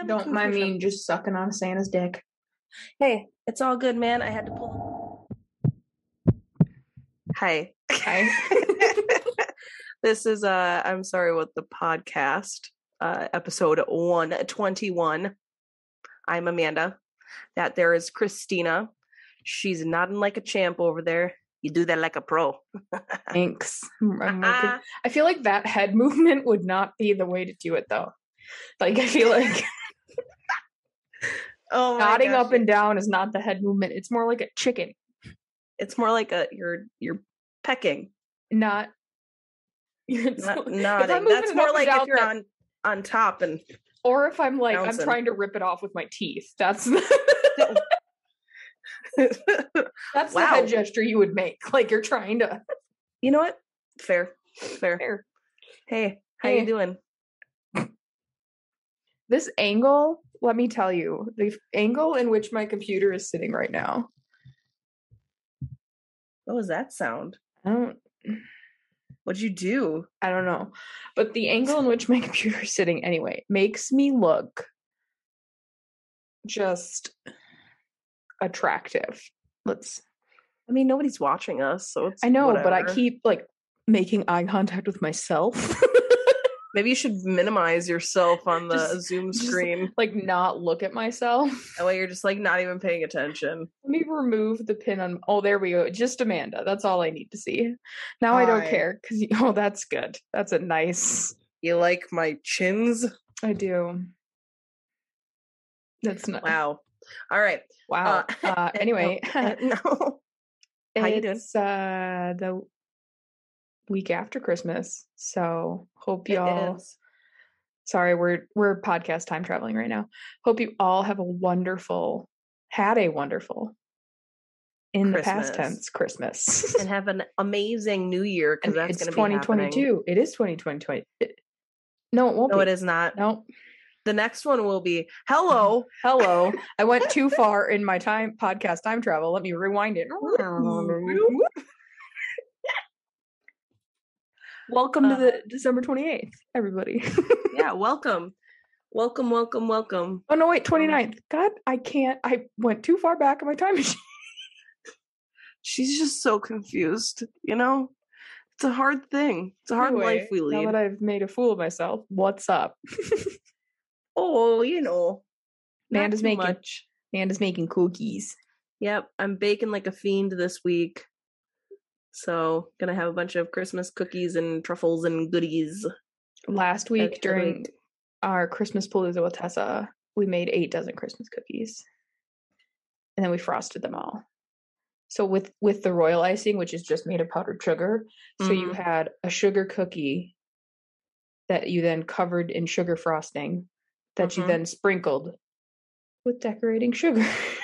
I'm Don't mind confused. me just sucking on Santa's dick. Hey, it's all good, man. I had to pull. Hi. Okay. this is uh I'm sorry what the podcast uh episode 121. I'm Amanda. That there is Christina. She's nodding like a champ over there. You do that like a pro. Thanks. I'm- I'm working- I feel like that head movement would not be the way to do it though. Like I feel like oh nodding gosh, up and down is not the head movement. It's more like a chicken, it's more like a you're you're pecking, not. It's not nodding. That's more like down, if you're on on top and or if I'm like Bouncing. I'm trying to rip it off with my teeth. That's that's the head gesture you would make. Like you're trying to. You know what? Fair. Fair. Fair. Hey, how Hey. you doing? This angle, let me tell you, the angle in which my computer is sitting right now. What was that sound? I don't What'd you do? I don't know. But the angle in which my computer is sitting anyway makes me look just attractive. Let's I mean, nobody's watching us, so it's I know, but I keep like making eye contact with myself. Maybe you should minimize yourself on the Just- Zoom just- screen. like not look at myself. That way you're just like not even paying attention. Let me remove the pin on Oh, there we go. Just Amanda. That's all I need to see. Now I don't care cuz oh, that's good. That's a nice You like my chins? I do. That's not Wow. All right. Wow. Uh, Uh, anyway, no. How you doing? Uh the week after Christmas. So hope y'all sorry, we're we're podcast time traveling right now. Hope you all have a wonderful had a wonderful in the past tense Christmas. And have an amazing new year because that's it's going to be 2022. It is 2020. It- no, it won't No, be. it is not. No. The next one will be hello. Hello. I went too far in my time podcast time travel. Let me rewind it. Welcome to Uh, the December 28th, everybody. yeah, welcome. Welcome, welcome, welcome. oh no, wait, 29th. God, I can't. I went too far back in my time machine. She's just so confused, you know? It's a hard thing. It's a hard life we lead. Now that I've made a fool of myself, what's up? oh, you know. Amanda's making much. Amanda's making cookies. Yep, I'm baking like a fiend this week. So, gonna have a bunch of Christmas cookies and truffles and goodies. Last week during week. our Christmas palooza with Tessa, we made eight dozen Christmas cookies, and then we frosted them all. So with with the royal icing, which is just made of powdered sugar, so you Mhm. had a sugar cookie that you then covered in sugar frosting, that you Mhm. then sprinkled with decorating sugar.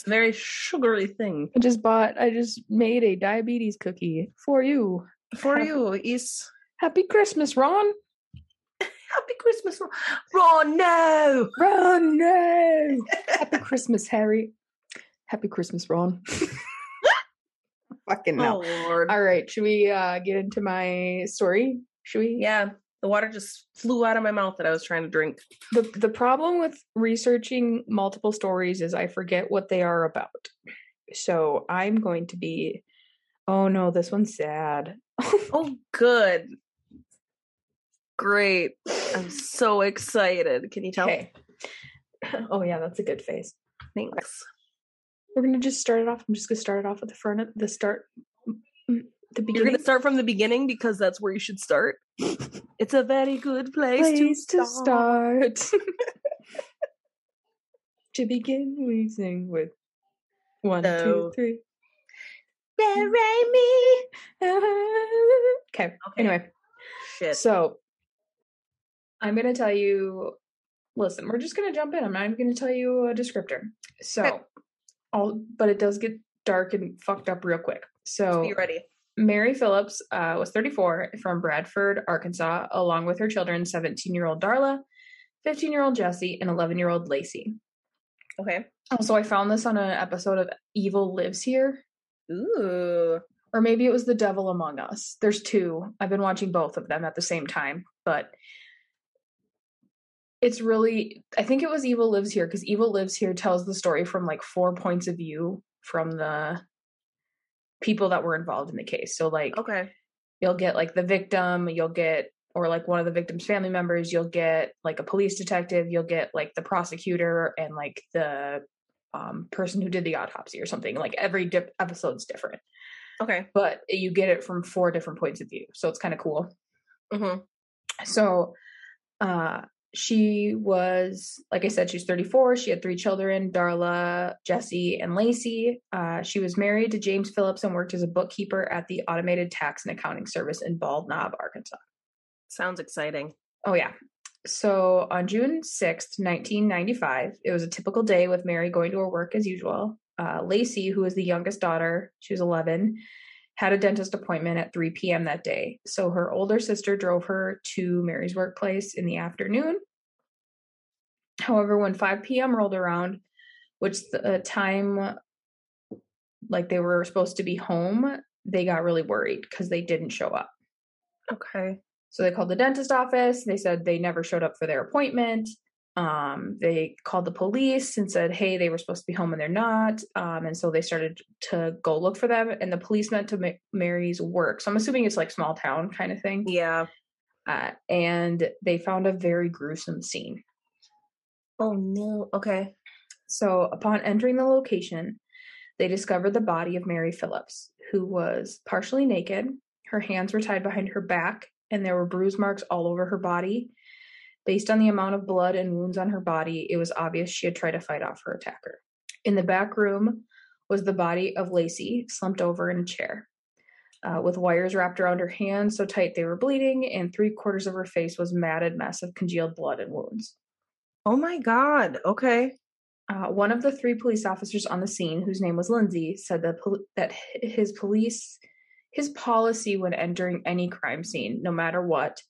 It's a very sugary thing. I just bought. I just made a diabetes cookie for you. For Happy- you, is Happy Christmas, Ron. Happy Christmas. Ron, no! Ron, no. Happy Christmas, Harry. Happy Christmas, Ron. Fucking no. Oh, Lord. All right, should we uh get into my story? Should we? Yeah, the water just flew out of my mouth that I was trying to drink. The the problem with researching multiple stories is I forget what they are about. So I'm going to be Oh no, this one's sad. Oh, good. Great. I'm so excited. Can you tell? Okay. Oh yeah, that's a good face. Thanks. We're gonna just start it off. I'm just gonna start it off at the front of the start mm, mm, the You're going to start from the beginning because that's where you should start. It's a very good place, place to to start. start. to begin, we sing with one, two, three. Me. Okay. Okay. Anyway, Shit. so I'm gonna tell you. Listen, we're just gonna jump in. I'm not even gonna tell you a descriptor. So, Okay. all but it does get dark and fucked up real quick. So Be ready. Mary Phillips uh, was 34 from Bradford, Arkansas, along with her children 17 year old Darla, 15 year old Jesse, and 11 year old Lacey. Okay. Also, I found this on an episode of Evil Lives Here, Ooh. or maybe it was The Devil Among Us. There's two. I've been watching both of them at the same time, but it's really I think it was Evil Lives Here because Evil Lives Here tells the story from like four points of view from the people that were involved in the case. So like Okay. you'll get like the victim, you'll get or like one of the victim's family members, you'll get like a police detective, you'll get like the prosecutor and like the um, person who did the autopsy or something. Like every dip- episode's different, Okay. but you get it from four different points of view. So it's kind of cool. hmm So uh she was like I said, she's 34. She had three children, Darla, Jesse, and Lacey. Uh, she was married to James Phillips and worked as a bookkeeper at the Automated Tax and Accounting Service in Bald Knob, Arkansas. Sounds exciting. Oh, yeah. So on June 6th, 1995, it was a typical day with Mary going to her work as usual. Uh, Lacey, who was the youngest daughter, she was 11, had a dentist appointment at 3 p.m. that day. So her older sister drove her to Mary's workplace in the afternoon. However, when 5 p.m. rolled around, which the uh, time like they were supposed to be home, they got really worried because they didn't show up. Okay. So they called the dentist office. They said they never showed up for their appointment. Um, they called the police and said, hey, they were supposed to be home and they're not. Um, and so they started to go look for them. And the police went to Ma- Mary's work. So I'm assuming it's like small town kind of thing. Yeah. Uh, and they found a very gruesome scene. Oh no. Okay. So upon entering the location, they discovered the body of Mary Phillips, who was partially naked. Her hands were tied behind her back, and there were bruise marks all over her body. Based on the amount of blood and wounds on her body, it was obvious she had tried to fight off her attacker. In the back room was the body of Lacey, slumped over in a chair, uh, with wires wrapped around her hands so tight they were bleeding, and three quarters of her face was matted mess of congealed blood and wounds. Oh my god. Okay. Uh, one of the three police officers on the scene, whose name was Lindsay, said that pol- that his police his policy when entering any crime scene, no matter what,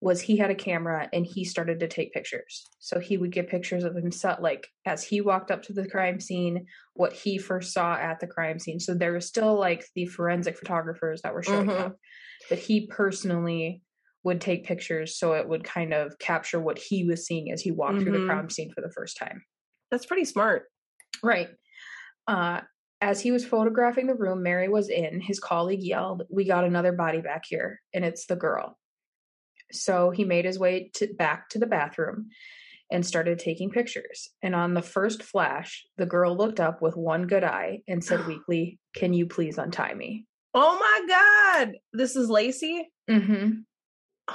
was he had a camera and he started to take pictures. So he would get pictures of himself, like as he walked up to the crime scene, what he first saw at the crime scene. So there was still like the forensic photographers that were showing Mhm. up, but he personally would take pictures so it would kind of capture what he was seeing as he walked through the Mhm. crime scene for the first time. That's pretty smart. Right. Uh, as he was photographing the room Mary was in, his colleague yelled, We got another body back here, and it's the girl. So he made his way to, back to the bathroom and started taking pictures. And on the first flash, the girl looked up with one good eye and said weakly, Can you please untie me? Oh my god. This is Lacey. Mm-hmm.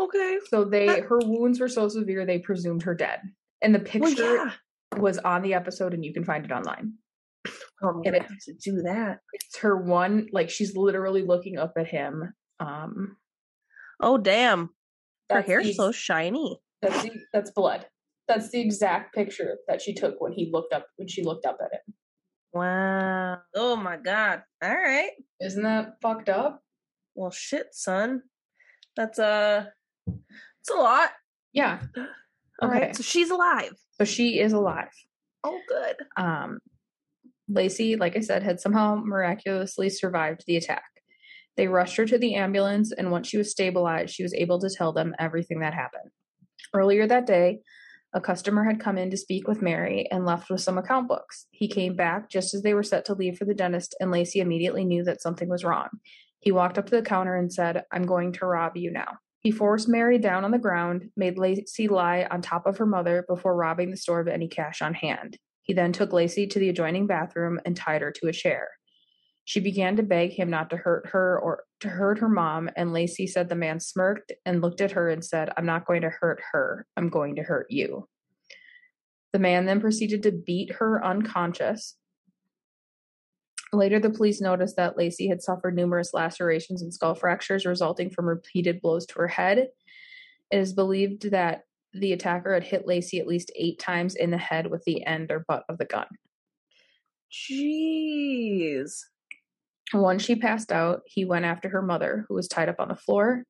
Okay. So they her wounds were so severe they presumed her dead. And the Well, picture yeah. was on the episode and you can find it online. Oh, And it- to do that. It's her one like she's literally looking up at him. Um Oh damn. Her that's hair's the- so shiny. that's the, that's blood. That's the exact picture that she took when he looked up when she looked up at him. Wow. Oh my god. All right. Isn't that fucked up? Well, shit, son. That's uh it's a lot. Yeah. All right. Okay. So she's alive. So she is alive. Oh, good. Um, Lacey, like I said, had somehow miraculously survived the attack. They rushed her to the ambulance, and once she was stabilized, she was able to tell them everything that happened. Earlier that day, a customer had come in to speak with Mary and left with some account books. He came back just as they were set to leave for the dentist, and Lacey immediately knew that something was wrong. He walked up to the counter and said, I'm going to rob you now. He forced Mary down on the ground, made Lacey lie on top of her mother before robbing the store of any cash on hand. He then took Lacey to the adjoining bathroom and tied her to a chair. She began to beg him not to hurt her or to hurt her mom, and Lacey said the man smirked and looked at her and said, I'm not going to hurt her. I'm going to hurt you. The man then proceeded to beat her unconscious. Later, the police noticed that Lacey had suffered numerous lacerations and skull fractures resulting from repeated blows to her head. It is believed that the attacker had hit Lacey at least eight times in the head with the end or butt of the gun. Jeez. Once she passed out, he went after her mother, who was tied up on the floor.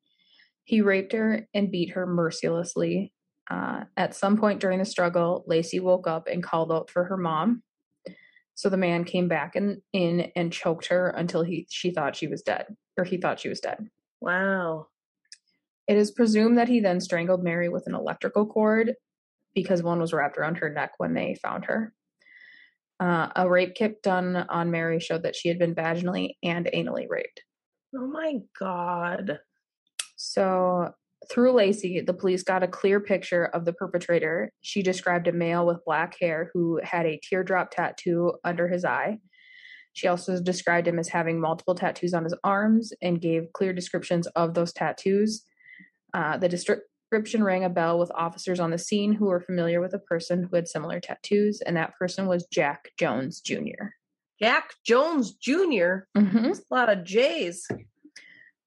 He raped her and beat her mercilessly. Uh, at some point during the struggle, Lacey woke up and called out for her mom. So the man came back in, in and choked her until he she thought she was dead, or he thought she was dead. Wow. It is presumed that he then strangled Mary with an electrical cord, because one was wrapped around her neck when they found her. Uh, a rape kit done on Mary showed that she had been vaginally and anally raped. Oh my god. So, through Lacey, the police got a clear picture of the perpetrator. She described a male with black hair who had a teardrop tattoo under his eye. She also described him as having multiple tattoos on his arms and gave clear descriptions of those tattoos. Uh, the description rang a bell with officers on the scene who were familiar with a person who had similar tattoos, and that person was Jack Jones Jr. Jack Jones junior Mm-hmm. A lot of J's.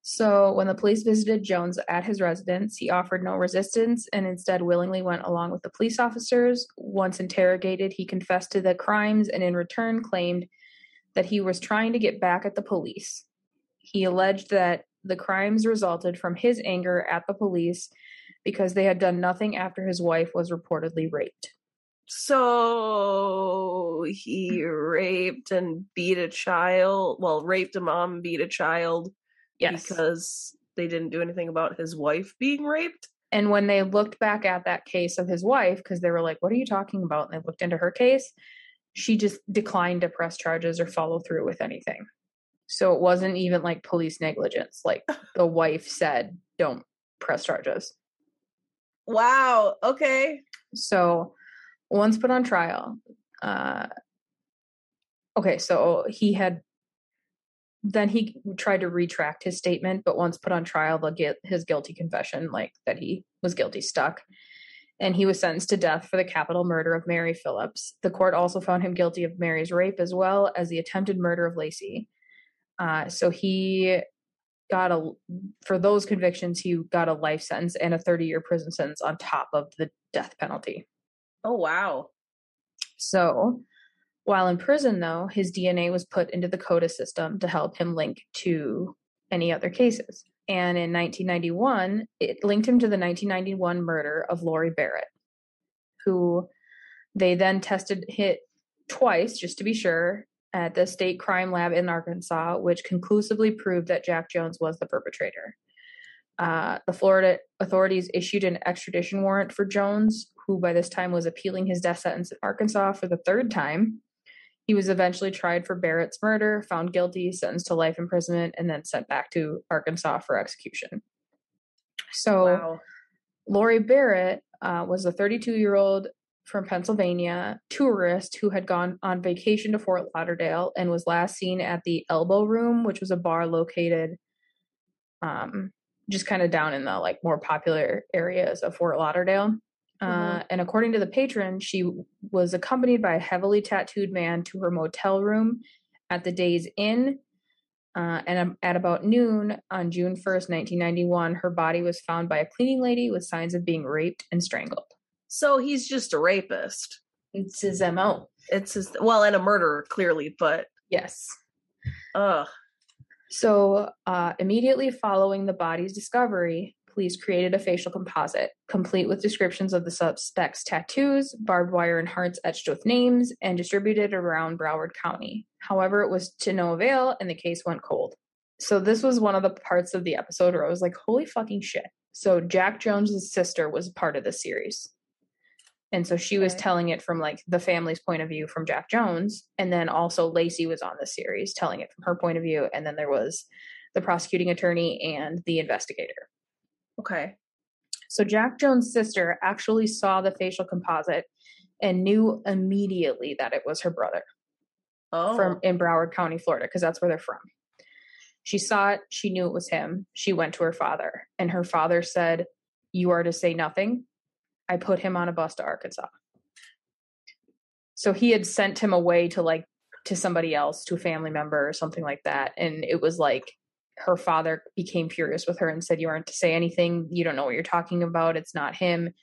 So, when the police visited Jones at his residence, he offered no resistance and instead willingly went along with the police officers. Once interrogated, he confessed to the crimes and in return claimed that he was trying to get back at the police. He alleged that the crimes resulted from his anger at the police because they had done nothing after his wife was reportedly raped. So he raped and beat a child. Well, raped a mom beat a child Yes. because they didn't do anything about his wife being raped. And when they looked back at that case of his wife, because they were like, What are you talking about? And they looked into her case, she just declined to press charges or follow through with anything. So it wasn't even like police negligence. Like the wife said, Don't press charges. Wow. Okay. So once put on trial, uh, okay, so he had then he tried to retract his statement, but once put on trial, the get his guilty confession, like that he was guilty, stuck. And he was sentenced to death for the capital murder of Mary Phillips. The court also found him guilty of Mary's rape as well as the attempted murder of Lacey. Uh, so he got a for those convictions he got a life sentence and a 30 year prison sentence on top of the death penalty. Oh wow. So, while in prison, though, his DNA was put into the CODIS system to help him link to any other cases. And in 1991, it linked him to the 1991 murder of Lori Barrett, who they then tested hit twice, just to be sure, at the state crime lab in Arkansas, which conclusively proved that Jack Jones was the perpetrator. Uh, the Florida authorities issued an extradition warrant for Jones, who by this time was appealing his death sentence in Arkansas for the third time. He was eventually tried for Barrett's murder, found guilty, sentenced to life imprisonment, and then sent back to Arkansas for execution. So, Wow. Lori Barrett uh, was a 32 year old from Pennsylvania tourist who had gone on vacation to Fort Lauderdale and was last seen at the Elbow Room, which was a bar located um, just kind of down in the like more popular areas of Fort Lauderdale. Uh, and according to the patron, she was accompanied by a heavily tattooed man to her motel room at the Days Inn. Uh, and um, at about noon on June 1st, 1991, her body was found by a cleaning lady with signs of being raped and strangled. So he's just a rapist. It's his MO. It's his well, and a murderer clearly, but Yes. ugh. So, uh, immediately following the body's discovery, police created a facial composite, complete with descriptions of the suspect's tattoos, barbed wire and hearts etched with names, and distributed around Broward County. However, it was to no avail, and the case went cold. So, this was one of the parts of the episode where I was like, holy fucking shit. So, Jack Jones's sister was part of the series. And so she was telling it from like the family's point of view from Jack Jones. And then also Lacey was on the series telling it from her point of view. And then there was the prosecuting attorney and the investigator. Okay. So Jack Jones' sister actually saw the facial composite and knew immediately that it was her brother Oh. from in Broward County, Florida, because that's where they're from. She saw it, she knew it was him. She went to her father, and her father said, You are to say nothing. I put him on a bus to Arkansas. So he had sent him away to like to somebody else, to a family member or something like that. And it was like her father became furious with her and said, You aren't to say anything. You don't know what you're talking about. It's not him.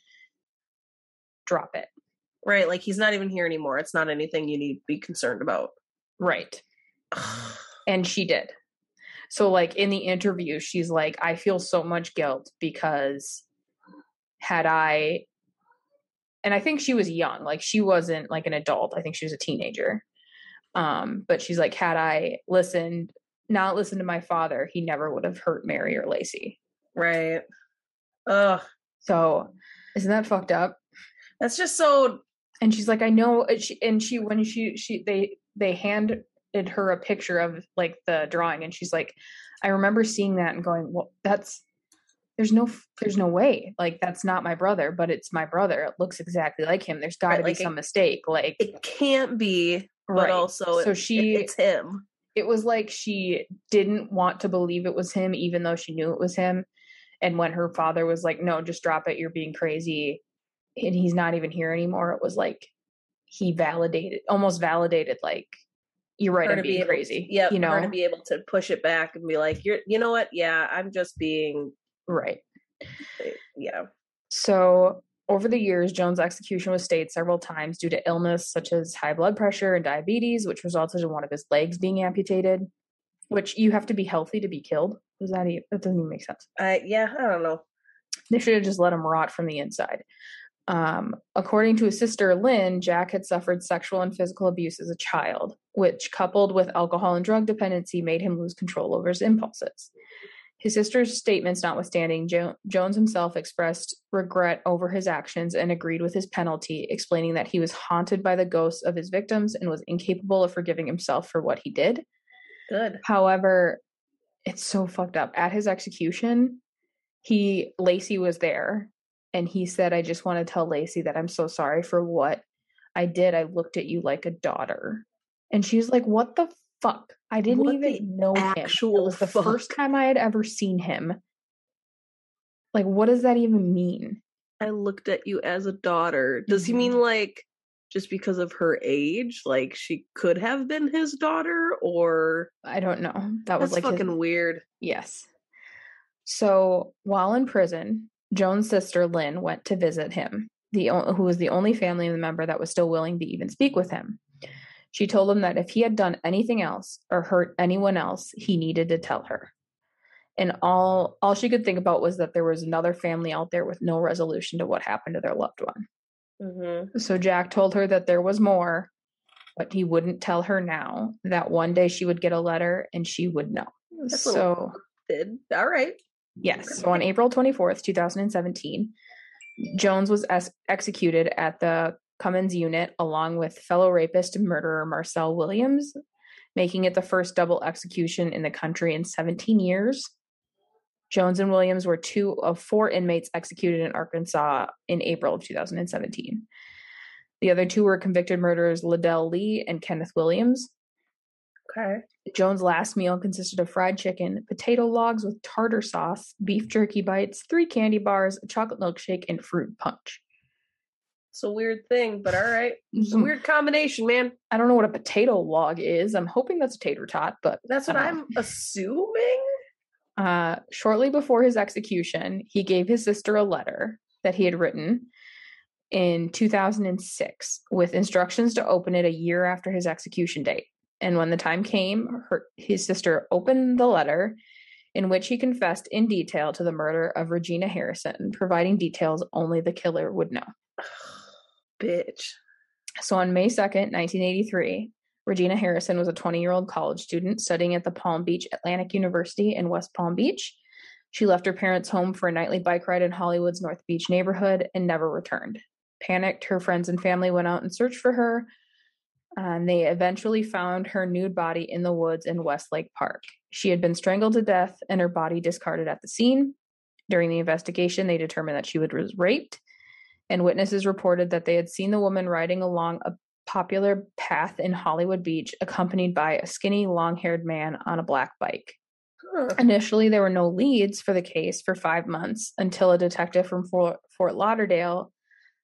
Drop it. right. Like he's not even here anymore. It's not anything you need to be concerned about. Right. and she did so like in the interview she's like i feel so much guilt because had i and i think she was young like she wasn't like an adult i think she was a teenager um but she's like had i listened not listened to my father he never would have hurt mary or lacey right. Ugh. so isn't that fucked up That's just so. And she's like, I know. And she, and she when she she they they handed her a picture of like the drawing, and she's like, I remember seeing that and going, well, that's there's no there's no way like that's not my brother but it's my brother it looks exactly like him there's got to Right, be like, some mistake like It can't be, but right. also so it- she it's him. it was like she didn't want to believe it was him even though she knew it was him and when her father was like no just drop it you're being crazy and he's not even here anymore it was like he validated almost validated like you're right i'm to be crazy Yeah, you know to be able to push it back and be like, "You're, you know what? Yeah, I'm just being, right you know, So, over the years, Jones' execution was stayed several times due to illness such as high blood pressure and diabetes, which resulted in one of his legs being amputated. Which you have to be healthy to be killed. Does that even, that doesn't even make sense? I yeah, I don't know. They should have just let him rot from the inside. Um, according to his sister Lynn, Jack had suffered sexual and physical abuse as a child, which, coupled with alcohol and drug dependency, made him lose control over his impulses. His sister's statements notwithstanding, jo- Jones himself expressed regret over his actions and agreed with his penalty, explaining that he was haunted by the ghosts of his victims and was incapable of forgiving himself for what he did. Good. However, it's so fucked up. At his execution, he Lacey was there and he said, I just want to tell Lacey that I'm so sorry for what I did. I looked at you like a daughter. And she's like, What the fuck? I didn't What even know him. It was the fuck? first time I had ever seen him. Like, what does that even mean? I looked at you as a daughter. Does he Mhm. mean like just because of her age, like she could have been his daughter, or I don't know. That was like his- fucking weird. Yes. So while in prison, Jones' sister Lynn went to visit him, the o- who was the only family member that was still willing to even speak with him. She told him that if he had done anything else or hurt anyone else, he needed to tell her. And all all she could think about was that there was another family out there with no resolution to what happened to their loved one. Mm-hmm. So Jack told her that there was more, but he wouldn't tell her now. That one day she would get a letter and she would know. That's so Did all right. Yes. So on April 24th, 2017, Jones was ex- executed at the Cummins unit along with fellow rapist and murderer Marcel Williams, making it the first double execution in the country in 17 years. Jones and Williams were two of four inmates executed in Arkansas in April of 2017. The other two were convicted murderers Ledell Lee and Kenneth Williams. Okay. Jones' last meal consisted of fried chicken, potato logs with tartar sauce, beef jerky bites, three candy bars, a chocolate milkshake, and fruit punch. It's a weird thing, but all right. It's a Mm, weird combination, man. I don't know what a potato log is. I'm hoping that's a tater tot, but That's what I'm assuming. uh, shortly before his execution, he gave his sister a letter that he had written in 2006 with instructions to open it a year after his execution date. And when the time came, her, his sister opened the letter in which he confessed in detail to the murder of Regina Harrison, providing details only the killer would know. Bitch. So on May 2nd, 1983, Regina Harrison was a 20 year old college student studying at the Palm Beach Atlantic University in West Palm Beach. She left her parents' home for a nightly bike ride in Hollywood's North Beach neighborhood and never returned. Panicked, her friends and family went out and searched for her. And they eventually found her nude body in the woods in Westlake Park. She had been strangled to death and her body discarded at the scene. During the investigation, they determined that she was raped and witnesses reported that they had seen the woman riding along a popular path in Hollywood Beach, accompanied by a skinny, long haired man on a black bike. Huh. Initially, there were no leads for the case for five months until a detective from Fort, Fort Lauderdale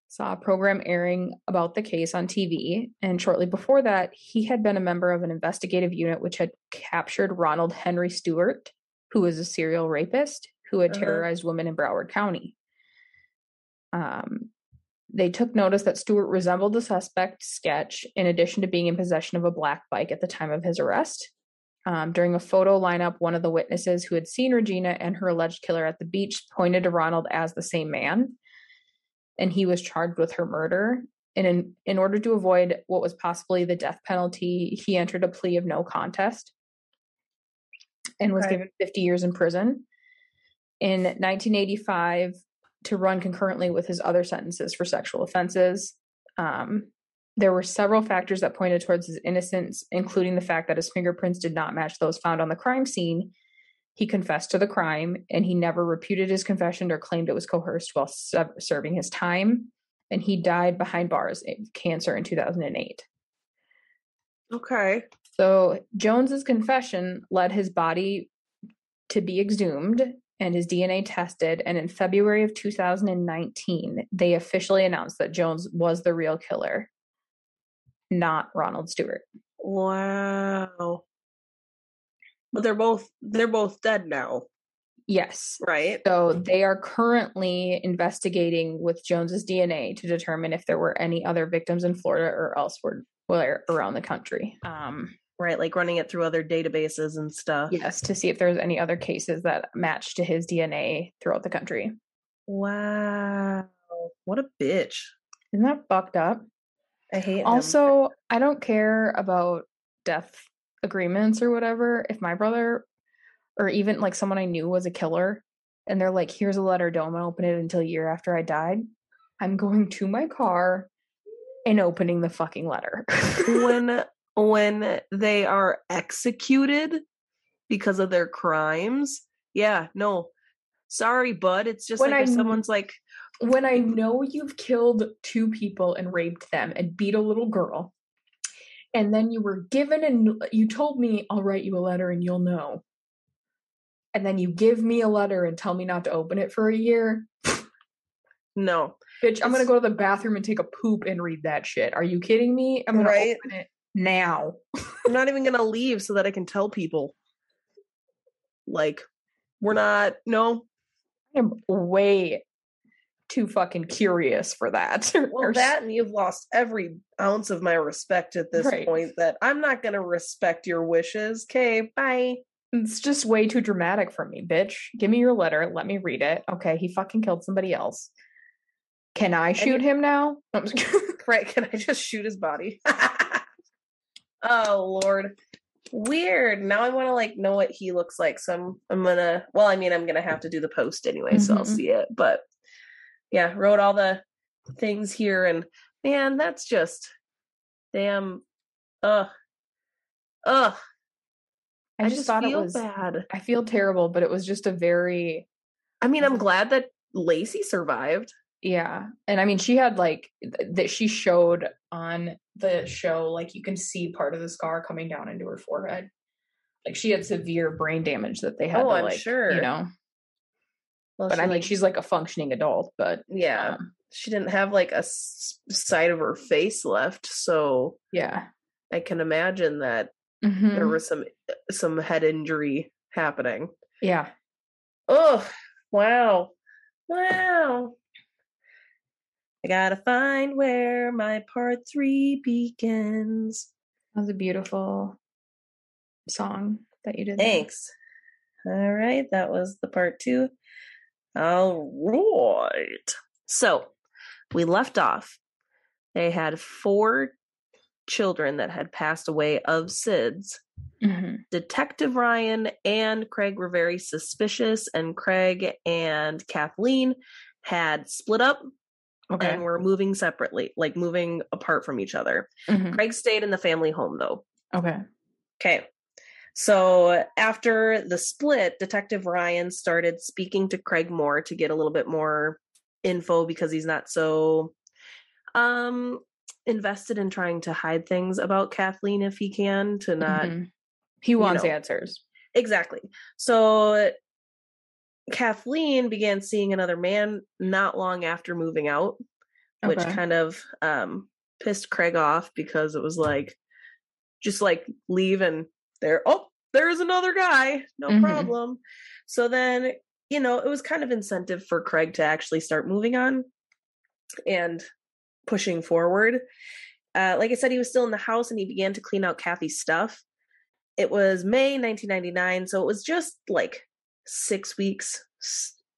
saw a program airing about the case on TV. And shortly before that, he had been a member of an investigative unit which had captured Ronald Henry Stewart, who was a serial rapist who had Uh-huh. terrorized women in Broward County. Um, they took notice that Stewart resembled the suspect sketch, in addition to being in possession of a black bike at the time of his arrest. Um, during a photo lineup, one of the witnesses who had seen Regina and her alleged killer at the beach pointed to Ronald as the same man, and he was charged with her murder. And in, in order to avoid what was possibly the death penalty, he entered a plea of no contest and was Okay. given 50 years in prison. In 1985, to run concurrently with his other sentences for sexual offenses. Um, there were several factors that pointed towards his innocence, including the fact that his fingerprints did not match those found on the crime scene. He confessed to the crime and he never reputed his confession or claimed it was coerced while serving his time. And he died behind bars of cancer in 2008. Okay. So Jones's confession led his body to be exhumed and his DNA tested. And in February of 2019, they officially announced that Jones was the real killer, not Ronald Stewart. Wow. But they're both they're both dead now. Yes. Right. So they are currently investigating with Jones's DNA to determine if there were any other victims in Florida or elsewhere around the country. Um, right, like running it through other databases and stuff. Yes, to see if there's any other cases that match to his DNA throughout the country. Wow. What a bitch. Isn't that fucked up? I hate Also, him. I don't care about death agreements or whatever. If my brother or even like someone I knew was a killer and they're like, here's a letter, don't open it until a year after I died, I'm going to my car and opening the fucking letter. when when they are executed because of their crimes, yeah, no. Sorry, bud. It's just when like I, if someone's like when I mm-hmm. know you've killed two people and raped them and beat a little girl, and then you were given and you told me I'll write you a letter and you'll know and then you give me a letter and tell me not to open it for a year. no. Bitch, I'm gonna go to the bathroom and take a poop and read that shit. Are you kidding me? I'm gonna right? open it now. I'm not even gonna leave so that I can tell people. Like, we're not no. I'm way too fucking curious for that. well, that and you've lost every ounce of my respect at this right. point that I'm not gonna respect your wishes. Okay, bye. It's just way too dramatic for me, bitch. Give me your letter. Let me read it. Okay, he fucking killed somebody else. Can I shoot him now? right? Can I just shoot his body? oh Lord, weird. Now I want to like know what he looks like. So I'm I'm gonna. Well, I mean, I'm gonna have to do the post anyway, mm-hmm. so I'll mm-hmm. see it. But yeah, wrote all the things here, and man, that's just damn. Ugh, ugh. I, I just, thought it was bad. I feel terrible, but it was just a very. I mean, I'm glad that Lacey survived. Yeah, and I mean, she had like that. She showed on the show, like you can see part of the scar coming down into her forehead. Like she had severe brain damage that they had. Oh, to, I'm like, sure. You know. Well, but I mean, like, she's like a functioning adult, but yeah, um, she didn't have like a s- side of her face left, so yeah, I can imagine that mm-hmm. there was some some head injury happening. Yeah. Oh, wow. Wow. I gotta find where my part three begins. That was a beautiful song that you did. Thanks. There. All right, that was the part two. All right. So we left off. They had four children that had passed away of SIDS. Mm-hmm. Detective Ryan and Craig were very suspicious, and Craig and Kathleen had split up okay. and were moving separately, like moving apart from each other. Mm-hmm. Craig stayed in the family home though. Okay. Okay. So after the split, Detective Ryan started speaking to Craig more to get a little bit more info because he's not so um invested in trying to hide things about Kathleen if he can to not mm-hmm. he wants you know. answers. Exactly. So Kathleen began seeing another man not long after moving out, which okay. kind of um pissed Craig off because it was like just like leave and there oh there's another guy no mm-hmm. problem so then you know it was kind of incentive for craig to actually start moving on and pushing forward. Uh, like I said, he was still in the house and he began to clean out Kathy's stuff. It was May 1999, so it was just like six weeks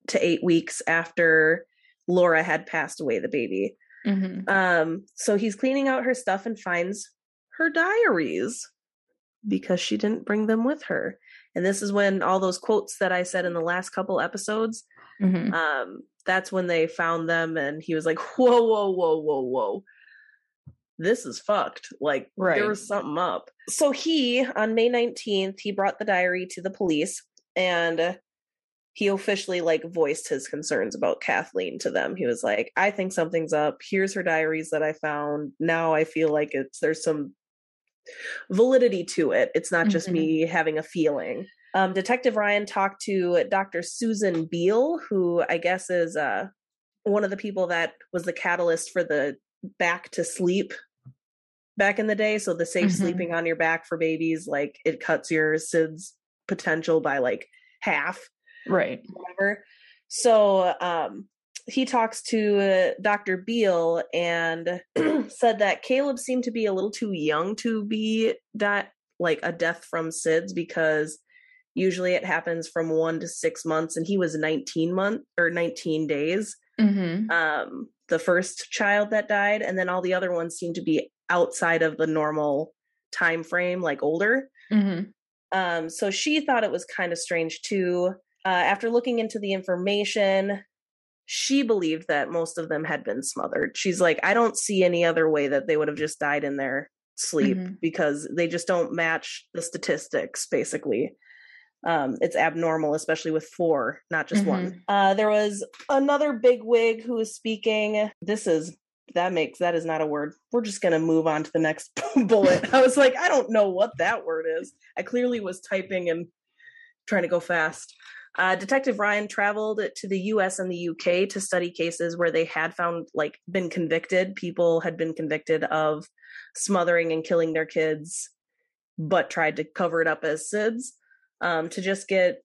to eight weeks after Laura had passed away, the baby. Mm-hmm. Um, so he's cleaning out her stuff and finds her diaries because she didn't bring them with her. And this is when all those quotes that I said in the last couple episodes Mhm. um that's when they found them and he was like whoa whoa whoa whoa whoa this is fucked like Right. there was something up so he on may 19th he brought the diary to the police and he officially like voiced his concerns about kathleen to them he was like i think something's up here's her diaries that i found now i feel like it's there's some validity to it it's not just Mhm. me having a feeling um, Detective Ryan talked to Dr. Susan Beal, who I guess is uh, one of the people that was the catalyst for the back to sleep back in the day. So the safe Mhm. sleeping on your back for babies, like it cuts your SIDS potential by like half Right. whatever. So um, he talks to uh, Dr. Beal and said that Caleb seemed to be a little too young to be that like a death from SIDS because usually it happens from one to six months, and he was 19 month or 19 days. hmm Um, the first child that died, and then all the other ones seem to be outside of the normal time frame, like older. hmm Um, so she thought it was kind of strange too. Uh, after looking into the information, she believed that most of them had been smothered. She's like, I don't see any other way that they would have just died in their sleep Mhm. because they just don't match the statistics, basically. Um, it's abnormal, especially with four, not just one. Uh, there was another big wig who was speaking. This is that makes that is not a word. We're just gonna move on to the next bullet. I was like, I don't know what that word is. I clearly was typing and trying to go fast. Uh, Detective Ryan traveled to the U.S. and the U.K. to study cases where they had found like been convicted. People had been convicted of smothering and killing their kids, but tried to cover it up as SIDS um, to just get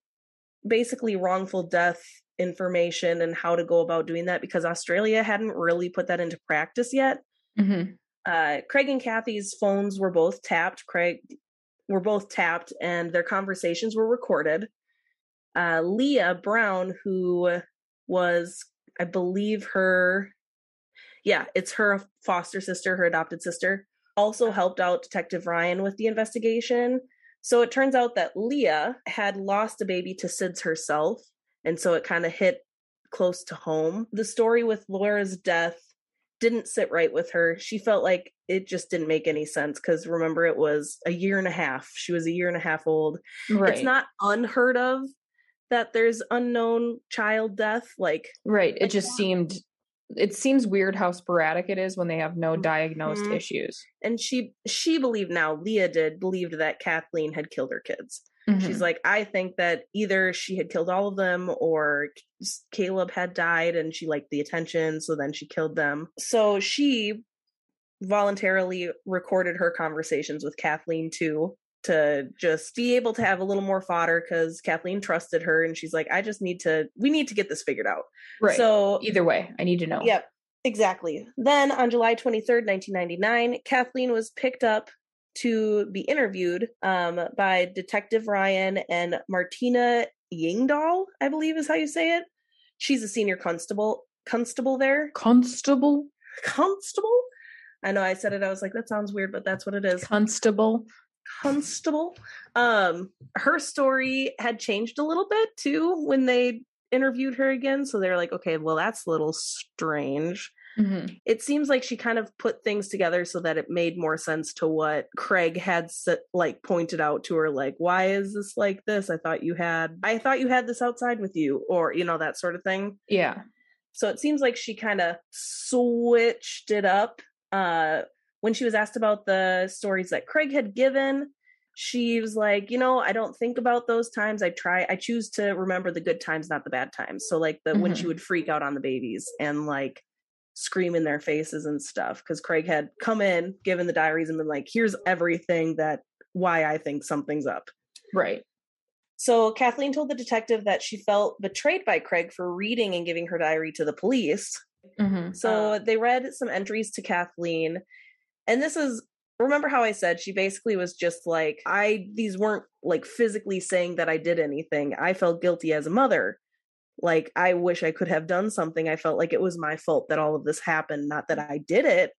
basically wrongful death information and how to go about doing that because Australia hadn't really put that into practice yet. hmm Uh, Craig and Kathy's phones were both tapped. Craig were both tapped, and their conversations were recorded. Uh, Leah Brown, who was, I believe, her, yeah, it's her foster sister, her adopted sister, also helped out Detective Ryan with the investigation. So it turns out that Leah had lost a baby to SIDS herself, and so it kind of hit close to home. The story with Laura's death didn't sit right with her. She felt like it just didn't make any sense because remember, it was a year and a half. She was a year and a half old. Right. It's not unheard of that there's unknown child death. Like, right. It just that. seemed. It seems weird how sporadic it is when they have no diagnosed Mhm. issues. and she she believed now Leah did believed that Kathleen had killed her kids. She's Mhm. like, I think that either she had killed all of them or Caleb had died and she liked the attention, so then she killed them. So she voluntarily recorded her conversations with Kathleen too to just be able to have a little more fodder because Kathleen trusted her and she's like, I just need to, we need to get this figured out. right. So either way, I need to know. Yep, exactly. Then on July 23rd, 1999, Kathleen was picked up to be interviewed um, by Detective Ryan and Martina Yingdahl, I believe is how you say it. She's a senior constable constable there. Constable. Constable? I know I said it, I was like, that sounds weird, but that's what it is. Constable. Constable. Um, her story had changed a little bit too when they interviewed her again. So they're like, okay, well, that's a little strange. Hmm it seems like she kind of put things together so that it made more sense to what Craig had like pointed out to her like why is this like this? I thought you had I thought you had this outside with you or you know that sort of thing. Yeah. so it seems like she kind of switched it up uh when she was asked about the stories that Craig had given she was like you know I don't think about those times. I try I choose to remember the good times not the bad times. So like the when she Mhm. would freak out on the babies and like scream in their faces and stuff because Craig had come in, given the diaries, and been like, "Here's everything that why I think something's up." Right. So Kathleen told the detective that she felt betrayed by Craig for reading and giving her diary to the police. hmm So they read some entries to Kathleen, and this is remember how I said she basically was just like, I these weren't like physically saying that I did anything. I felt guilty as a mother. Like I wish I could have done something. I felt like it was my fault that all of this happened. Not that I did it,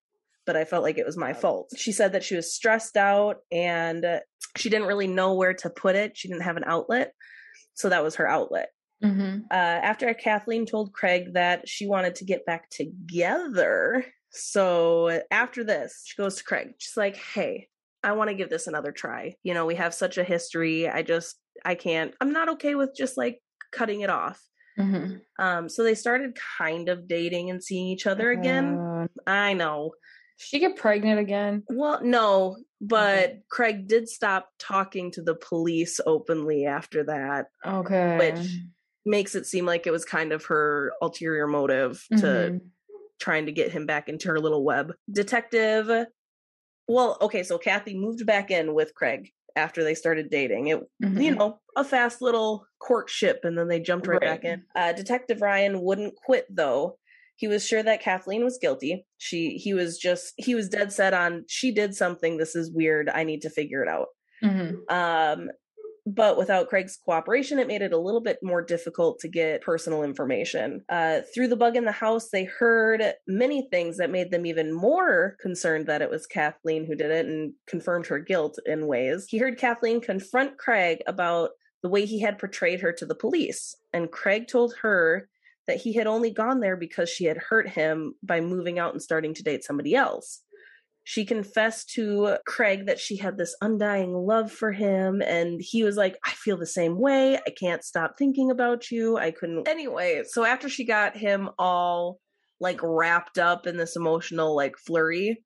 but I felt like it was my fault. She said that she was stressed out and uh, she didn't really know where to put it. She didn't have an outlet. So that was her outlet. Mm-hmm. Uh, after Kathleen told Craig that she wanted to get back together. So after this, she goes to Craig. She's like, hey, I want to give this another try. You know, we have such a history. I just, I can't, I'm not okay with just like cutting it off. Mm-hmm. Um, so they started kind of dating and seeing each other again. Uh, I know. she get pregnant again. Well, no, but Okay. Craig did stop talking to the police openly after that. Okay. Which Makes it seem like it was kind of her ulterior motive to Mhm. trying to get him back into her little web. Detective, well, okay, so Kathy moved back in with Craig after they started dating. It, you Mhm. know, a fast little courtship, and then they jumped right, back in. Uh, Detective Ryan wouldn't quit though. He was sure that Kathleen was guilty. She, he was just, he was dead set on she did something. This is weird. I need to figure it out. Mhm. Um, but without Craig's cooperation, it made it a little bit more difficult to get personal information. Uh, through the bug in the house, they heard many things that made them even more concerned that it was Kathleen who did it and confirmed her guilt in ways. He heard Kathleen confront Craig about the way he had portrayed her to the police, and Craig told her that he had only gone there because she had hurt him by moving out and starting to date somebody else she confessed to Craig that she had this undying love for him and he was like I feel the same way. I can't stop thinking about you. I couldn't anyway so after she got him all like wrapped up in this emotional like flurry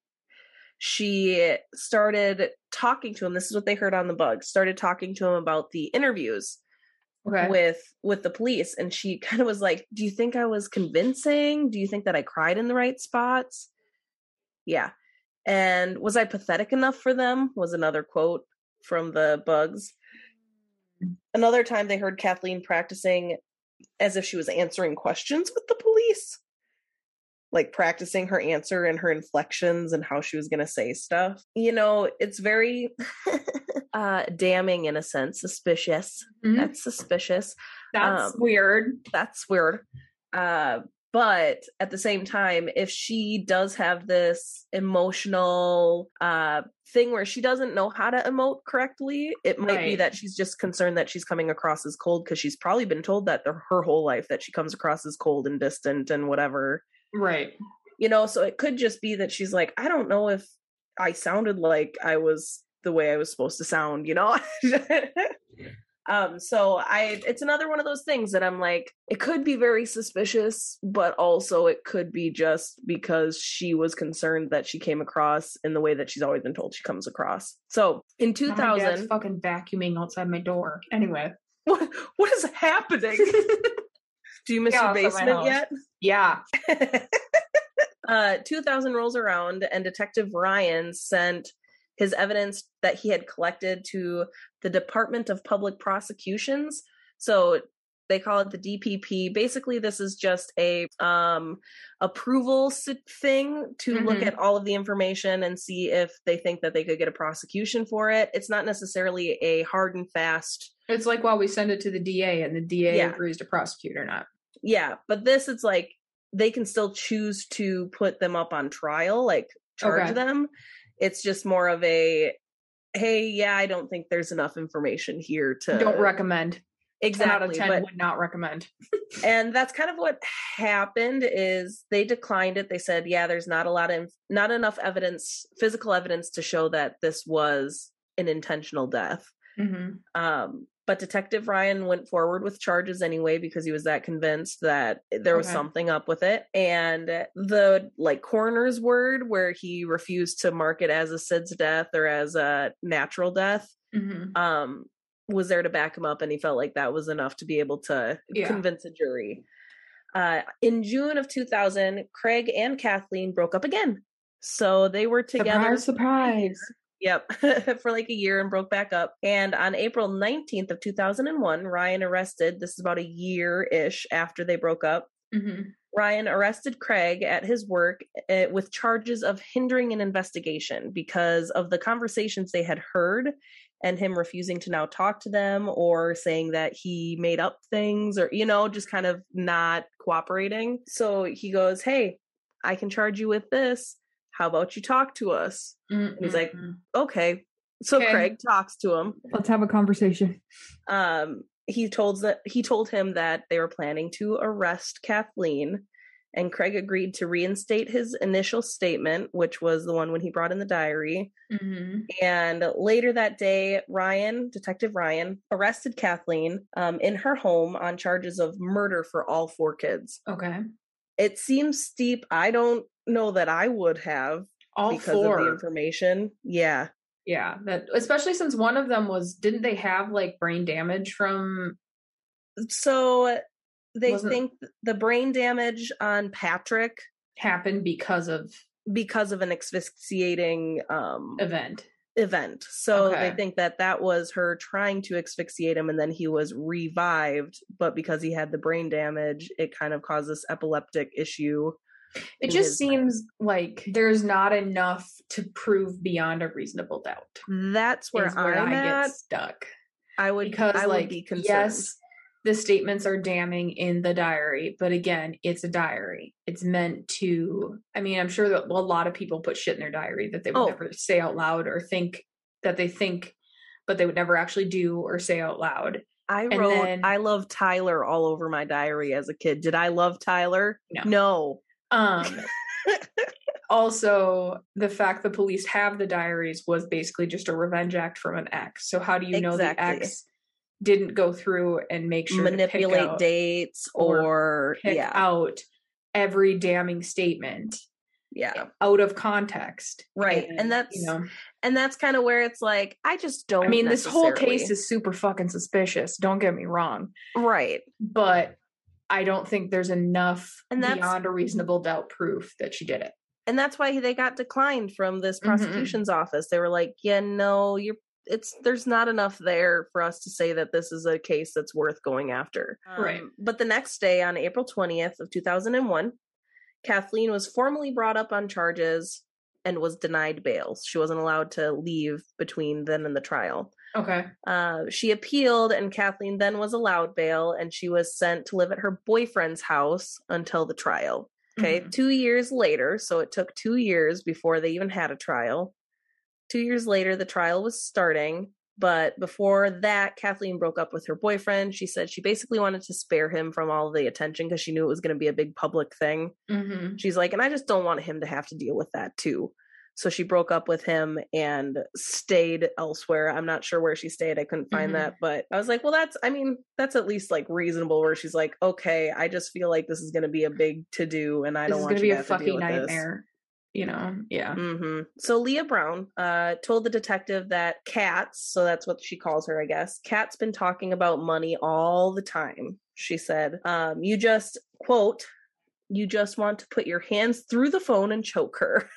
she started talking to him. This is what they heard on the bug. Started talking to him about the interviews Okay. with with the police and she kind of was like do you think i was convincing? Do you think that i cried in the right spots? Yeah and was i pathetic enough for them? Was another quote from the bugs. Another time they heard kathleen practicing as if she was answering questions with the police. Like practicing her answer and her inflections and how she was going to say stuff. You know it's very uh damning in a sense. Suspicious. Mhm. that's suspicious. That's um, weird. that's weird. Uh but at the same time if she does have this emotional uh thing where she doesn't know how to emote correctly it might be that she's just concerned that she's coming across as cold because she's probably been told that the, her whole life that she comes across as cold and distant and whatever. Right. you know so it could just be that she's like i don't know if i sounded like i was the way i was supposed to sound you know um so i it's another one of those things that i'm like it could be very suspicious but also it could be just because she was concerned that she came across in the way that she's always been told she comes across so in My dad's 2000 fucking vacuuming outside my door. Anyway. what, what is happening do you miss Yeah, your basement yet Yeah. uh, 2000 rolls around and detective ryan sent his evidence that he had collected to the department of public prosecutions so they call it the dpp basically this is just a um approval thing to look Mhm. at all of the information and see if they think that they could get a prosecution for it it's not necessarily a hard and fast It's like while we send it to the DA and the DA Yeah. agrees to prosecute or not. yeah but this it's like they can still choose to put them up on trial like charge Okay. them it's just more of a hey yeah i don't think there's enough information here to Don't recommend. 10 out of exactly 10 but would not recommend. and that's kind of what happened is they declined it they said yeah there's not a lot of not enough evidence physical evidence to show that this was an intentional death hmm um but detective ryan went forward with charges anyway because he was that convinced that there was Okay. something up with it and the like coroner's word where he refused to mark it as a SIDS death or as a natural death hmm um was there to back him up and he felt like that was enough to be able to Yeah. convince a jury uh in june of 2000 craig and kathleen broke up again so they were together Surprise, surprise. Yep, for like a year and broke back up. And on April 19th of 2001, Ryan arrested, this is about a year ish after they broke up. hmm Ryan arrested Craig at his work uh, with charges of hindering an investigation because of the conversations they had heard and him refusing to now talk to them or saying that he made up things or, you know, just kind of not cooperating. So he goes, Hey, I can charge you with this. How about you talk to us? he's like, okay so Okay. craig talks to him let's have a conversation. um he told that he told him that they were planning to arrest Kathleen and Craig agreed to reinstate his initial statement, which was the one when he brought in the diary. Mm-hmm. And later that day, Ryan, Detective Ryan, arrested Kathleen um, in her home on charges of murder for all four kids. Okay. It seems steep. I don't know that I would have All because four. of the information. Yeah. yeah, that especially since one of them was didn't they have like brain damage from So they Wasn't- think the brain damage on Patrick happened because of because of an asphyxiating um event. Event. So they think that that was her trying to asphyxiate him and then he was revived, but because he had the brain damage, it kind of caused this epileptic issue. It just seems like there's not enough to prove beyond a reasonable doubt. That's where, I'm I at. get stuck. I would because I like would be concerned. yes the statements are damning in the diary but again it's a diary it's meant to i mean i'm sure that a lot of people put shit in their diary that they would Oh. never say out loud or think that they think but they would never actually do or say out loud I and wrote then- I love Tyler all over my diary as a kid. Did I love Tyler? No. No. um also the fact the police have the diaries was basically just a revenge act from an ex so how do you know the ex didn't go through and make sure Manipulate dates or or, pick yeah. out every damning statement yeah. out of context. Right. And that's you know, and that's kind of where it's like I just don't I mean, this whole case is super fucking suspicious. Don't get me wrong, right. but I don't think there's enough And that's- beyond a reasonable doubt proof that she did it. and that's why they got declined from this Mhm. prosecution's office they were like yeah no you're it's there's not enough there for us to say that this is a case that's worth going after Right. Um, but the next day on april 20th of 2001 kathleen was formally brought up on charges and was denied bail she wasn't allowed to leave between then and the trial Okay. uh, she appealed and kathleen then was allowed bail and she was sent to live at her boyfriend's house until the trial Okay, Mhm. two years later, so it took two years before they even had a trial. Two years later, the trial was starting, but before that, Kathleen broke up with her boyfriend. She said she basically wanted to spare him from all the attention because she knew it was going to be a big public thing. Mhm. She's like, and I just don't want him to have to deal with that too. So she broke up with him and stayed elsewhere. I'm not sure where she stayed. I couldn't find Mhm. that, but I was like, well, that's, I mean, that's at least like reasonable where she's like, okay, I just feel like this is going to be a big to do and I This don't want gonna be to a to fucking nightmare. You know. Yeah. hmm So Leah Brown uh, told the detective that Katz, so that's what she calls her, I guess. Kat's been talking about money all the time. She said, um, "You just quote, you just want to put your hands through the phone and choke her."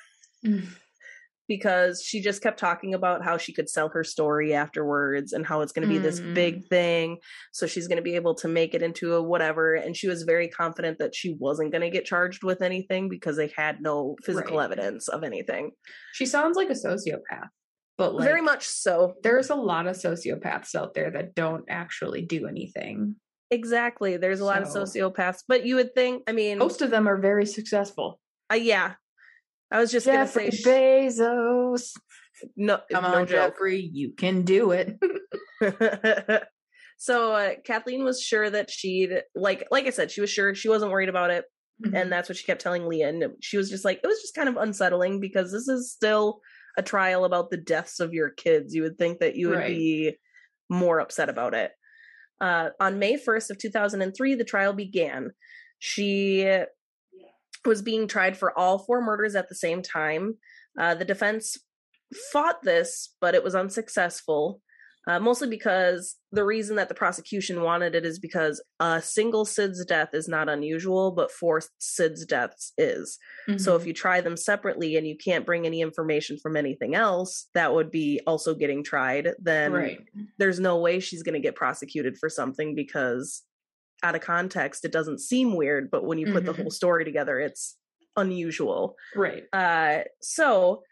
Mm. because she just kept talking about how she could sell her story afterwards and how it's going to be this big thing. So she's going to be able to make it into a whatever. And she was very confident that she wasn't going to get charged with anything because they had no physical Right. evidence of anything. She sounds like a sociopath, but like, very much so. There's a lot of sociopaths out there that don't actually do anything. Exactly. There's a lot of sociopaths, but you would think, I mean, Most of them are very successful. uh, yeah. I was just going to say, Jeffrey Bezos. no, Come no on, joke. Jeffrey, you can do it. so uh, Kathleen was sure that she'd like like I said, she was sure she wasn't worried about it, Mm-hmm. and that's what she kept telling Leah. And she was just like, it was just kind of unsettling because this is still a trial about the deaths of your kids. You would think that you would Right. be more upset about it. Uh, on May 1st of 2003, the trial began. She was being tried for all four murders at the same time. Uh, the defense fought this, but it was unsuccessful. Uh, mostly because the reason that the prosecution wanted it is because a single SIDS death is not unusual, but four SIDS deaths is. So if you try them separately and you can't bring any information from anything else that would be also getting tried, then right, there's no way she's going to get prosecuted for something because out of context it doesn't seem weird, but when you put the Mhm. whole story together, it's unusual. right, Uh, so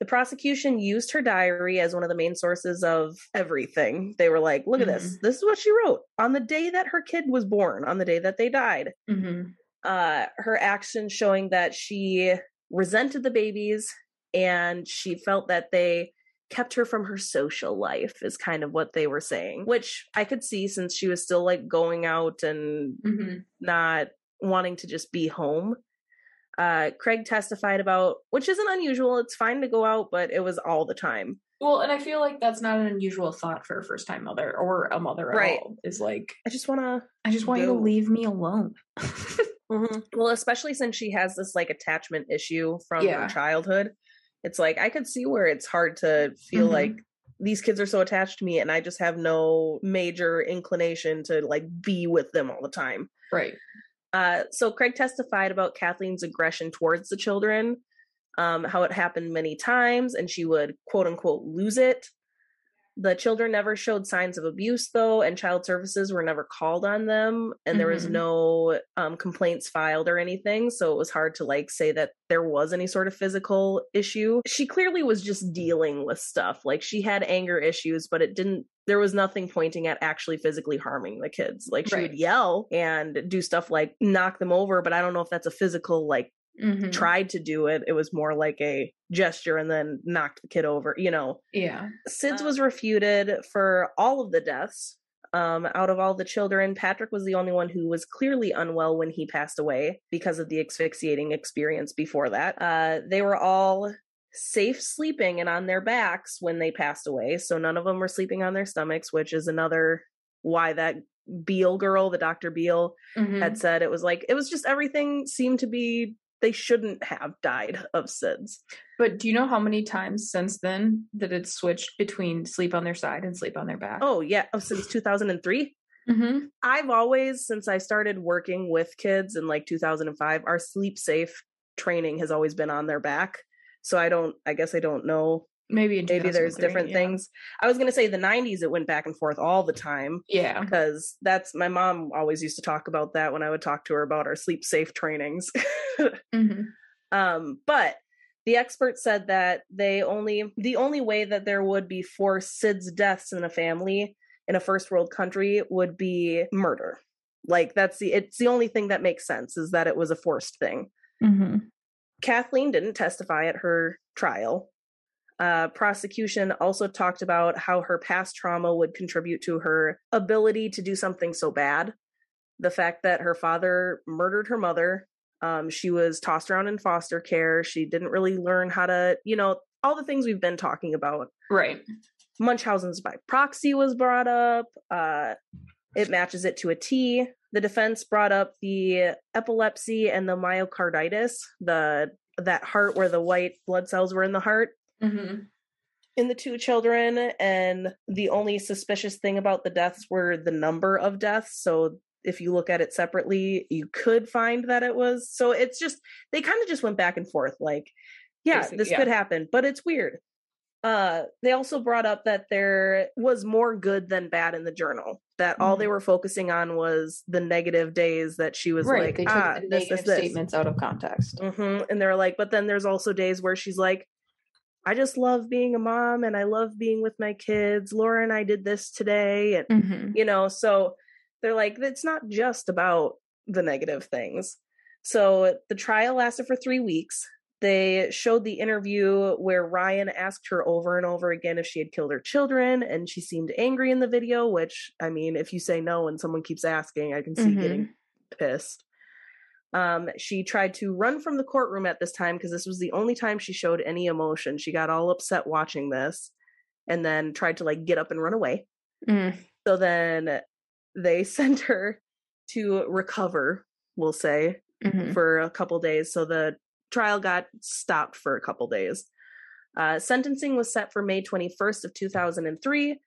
the prosecution used her diary as one of the main sources of everything. They were like, look at this. This is what she wrote on the day that her kid was born, on the day that they died. hmm Uh, her actions showing that she resented the babies and she felt that they kept her from her social life is kind of what they were saying which i could see since she was still like going out and hmm not wanting to just be home uh craig testified about which isn't unusual it's fine to go out but it was all the time Well, and I feel like that's not an unusual thought for a first time mother or a mother at Right. all. Is like, i just want to I just want you to leave me alone. well especially since she has this like attachment issue from Yeah. her childhood it's like i could see where it's hard to feel Mhm. like these kids are so attached to me and i just have no major inclination to like be with them all the time right. Uh, so Craig testified about Kathleen's aggression towards the children, um, how it happened many times, and she would quote unquote lose it. The children never showed signs of abuse, though, and child services were never called on them, and there was Mhm. no um, complaints filed or anything. So it was hard to like say that there was any sort of physical issue. She clearly was just dealing with stuff. Like she had anger issues, but it didn't. There was nothing pointing at actually physically harming the kids. Like she Right. would yell and do stuff like knock them over, but I don't know if that's a physical like Mhm. tried to do it. It was more like a gesture and then knocked the kid over, you know. Yeah. SIDS was refuted for all of the deaths. Um, out of all the children, Patrick was the only one who was clearly unwell when he passed away because of the asphyxiating experience before that. Uh, they were all safe sleeping and on their backs when they passed away. So none of them were sleeping on their stomachs, which is another why that Beal girl, the Dr. Beale, Mhm. had said it was like, it was just everything seemed to be, they shouldn't have died of SIDS. But do you know how many times since then that it's switched between sleep on their side and sleep on their back? Oh, yeah, oh, since 2003. hmm I've always, since I started working with kids in like 2005, our sleep safe training has always been on their back. So I don't, I guess I don't know. Maybe in Maybe there's different yeah. things. I was going to say the 90s, it went back and forth all the time Yeah. because that's my mom always used to talk about that when I would talk to her about our sleep safe trainings. hmm Um, but the expert said that they only the only way that there would be four SIDS deaths in a family in a first world country would be murder. Like that's the it's the only thing that makes sense is that it was a forced thing. hmm Kathleen didn't testify at her trial. Uh, prosecution also talked about how her past trauma would contribute to her ability to do something so bad. The fact that her father murdered her mother, um, she was tossed around in foster care. She didn't really learn how to, you know, all the things we've been talking about. Right. Munchausen's by proxy was brought up. Uh, it matches it to a T. The defense brought up the epilepsy and the myocarditis, the that heart where the white blood cells were in the heart hmm in the two children, and the only suspicious thing about the deaths were the number of deaths. So if you look at it separately, you could find that it was. So it's just they kind of just went back and forth, like, yeah, this yeah. could happen, but it's weird. Uh, they also brought up that there was more good than bad in the journal. That all they Mhm. were focusing on was the negative days that she was Right. like, they took ah, the this, negative this, this. statements out of context. Mm-hmm. And they're like, but then there's also days where she's like, I just love being a mom and I love being with my kids. Laura and I did this today. And, hmm you know, so they're like, it's not just about the negative things. So the trial lasted for three weeks. They showed the interview where Ryan asked her over and over again if she had killed her children, and she seemed angry in the video. Which, I mean, if you say no and someone keeps asking, I can see Mhm. getting pissed. Um, she tried to run from the courtroom at this time because this was the only time she showed any emotion. She got all upset watching this and then tried to like get up and run away. Mm. So then they sent her to recover, we'll say, Mhm. for a couple days. So the trial got stopped for a couple days. Uh, sentencing was set for May 21st of 2003.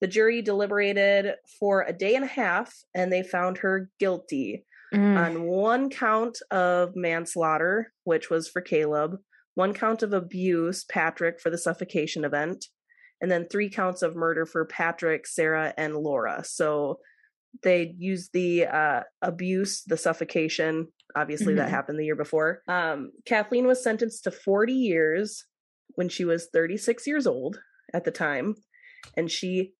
The jury deliberated for a day and a half and they found her guilty Mm. on one count of manslaughter, which was for Caleb, one count of abuse, Patrick, for the suffocation event, and then three counts of murder for Patrick, Sarah, and Laura. So they used the uh, abuse, the suffocation. Obviously, that Mhm. happened the year before. Um, Kathleen was sentenced to 40 years when she was 36 years old at the time, and she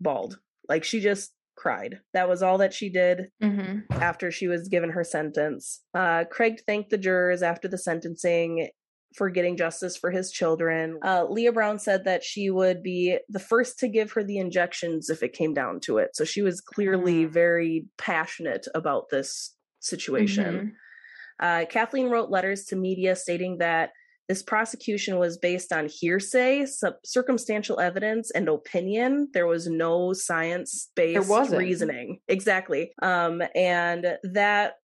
bawled. Like she just cried. That was all that she did Mhm. after she was given her sentence. Uh, Craig thanked the jurors after the sentencing. for getting justice for his children. Uh, Leah Brown said that she would be the first to give her the injections if it came down to it. So she was clearly Mm. very passionate about this situation. Uh, Kathleen wrote letters to media stating that this prosecution was based on hearsay, sub- circumstantial evidence, and opinion. There was no science-based reasoning. Exactly. Um, and that